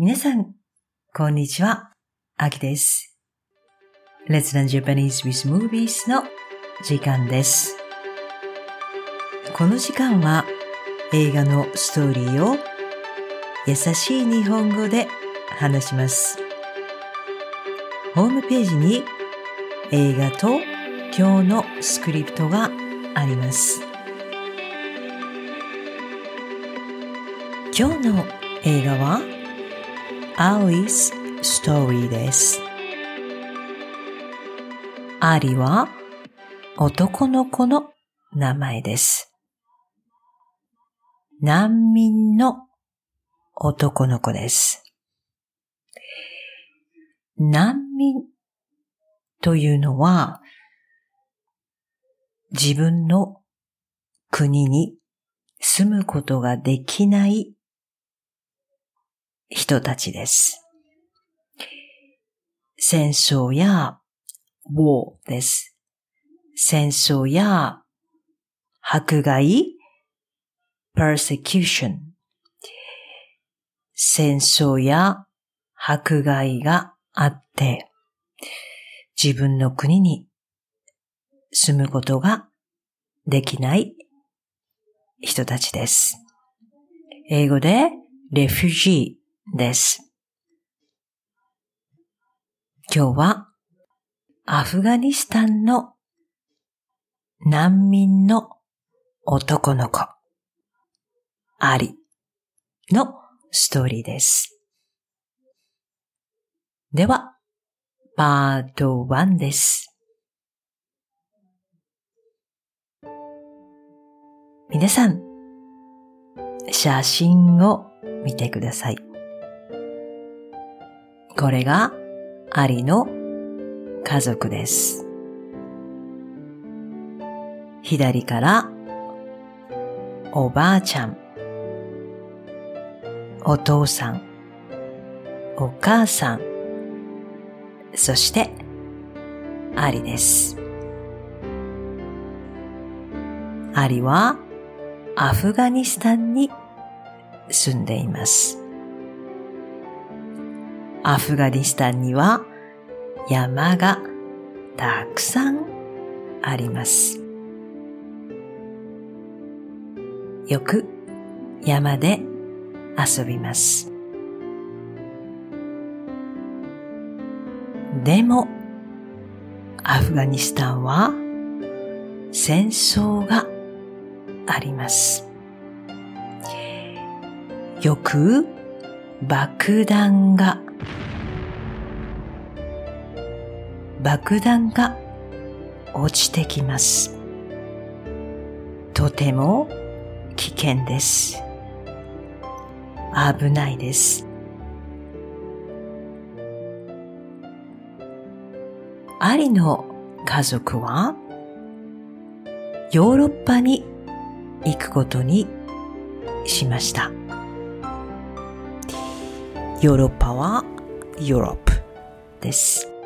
皆さん、こんにちは。あきです。Let's Learn Japanese with Movies の時間です。この時間は映画のストーリーを優しい日本語で話します。ホームページに映画と今日のスクリプトがあります。今日の映画は Alice Story です。アリは男の子の名前です。難民の男の子です。難民というのは自分の国に住むことができない人たちです。戦争や war です。戦争や迫害 persecution 戦争や迫害があって自分の国に住むことができない人たちです。英語で refugee です。今日はアフガニスタンの難民の男の子、アリのストーリーです。では、パート1です。皆さん、写真を見てください。これがアリの家族です。左からおばあちゃん、お父さん、お母さん、そしてアリです。アリはアフガニスタンに住んでいます。アフガニスタンには山がたくさんあります。よく山で遊びます。でも、アフガニスタンは戦争があります。よく爆弾が爆弾が落ちてきます。とても危険です。危ないです。アリの家族はヨーロッパに行くことにしました。ヨーロッパはヨーロップです。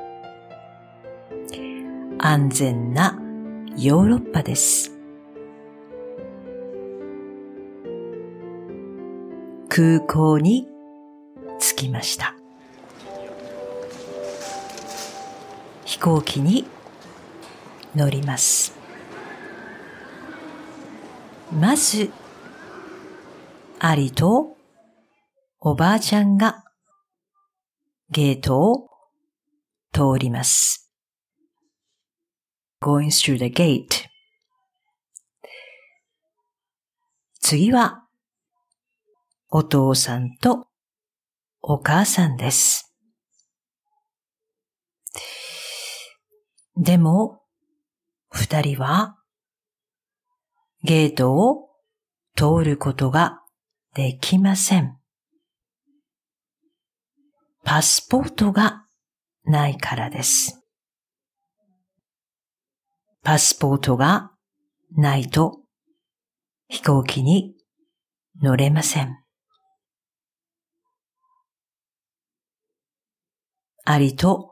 安全なヨーロッパです。空港に着きました。飛行機に乗ります。まず、アリとおばあちゃんがゲートを通ります。Going through the gate 次はお父さんとお母さんです。でも、二人はゲートを通ることができません。パスポートがないからです。パスポートがないと飛行機に乗れません。アリと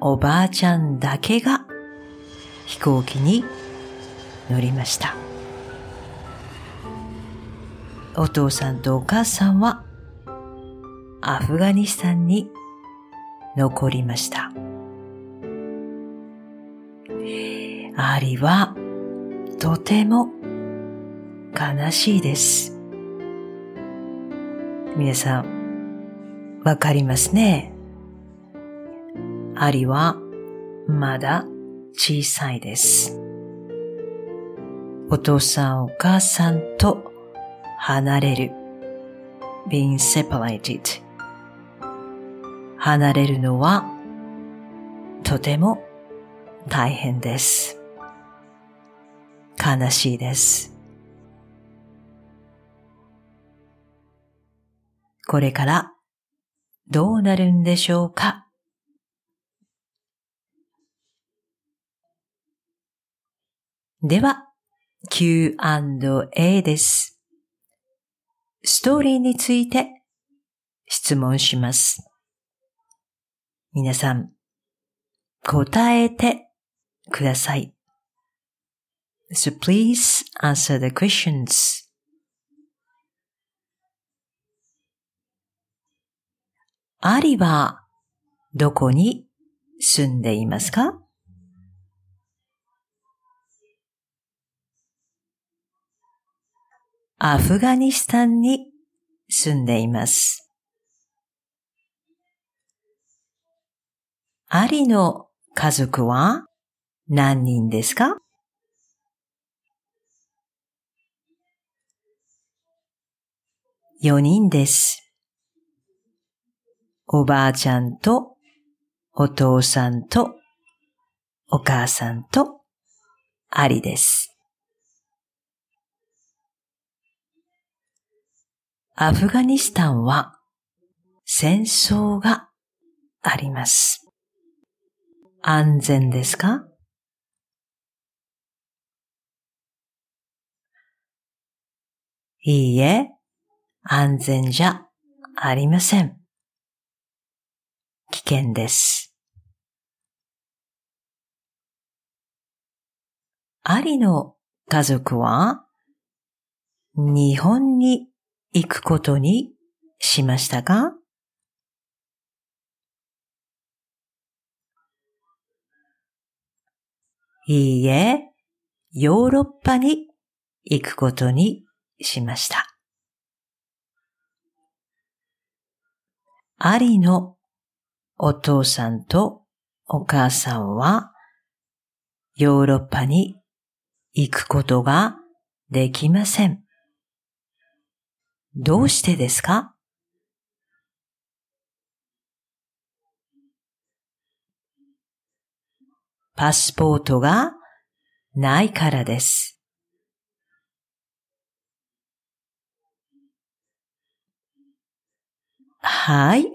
おばあちゃんだけが飛行機に乗りました。お父さんとお母さんはアフガニスタンに残りました。アリはとても悲しいです。皆さん、わかりますね？アリはまだ小さいです。お父さんお母さんと離れる。being separated 離れるのはとても大変です。悲しいです。これからどうなるんでしょうか？では、Q&A です。ストーリーについて質問します。皆さん、答えてください。So please answer the questions. アリはどこに住んでいますかアフガニスタンに住んでいます。アリの家族は何人ですか4人です。おばあちゃんとお父さんとお母さんとアリです。アフガニスタンは戦争があります。安全ですか？いいえ、安全じゃありません。危険です。アリの家族は日本に行くことにしましたか？いいえ、ヨーロッパに行くことにしました。アリのお父さんとお母さんはヨーロッパに行くことができません。どうしてですか？パスポートがないからです。はい。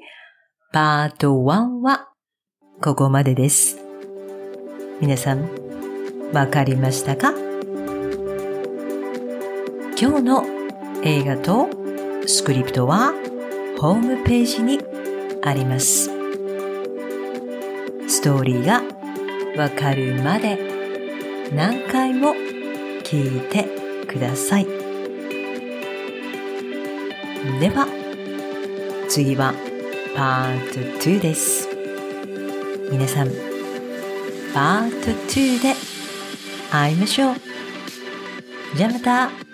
パート1はここまでです。皆さん、わかりましたか？今日の映画とスクリプトはホームページにあります。ストーリーがわかるまで何回も聞いてください。では、次はパート2です。皆さん、パート2で会いましょう。じゃあまた。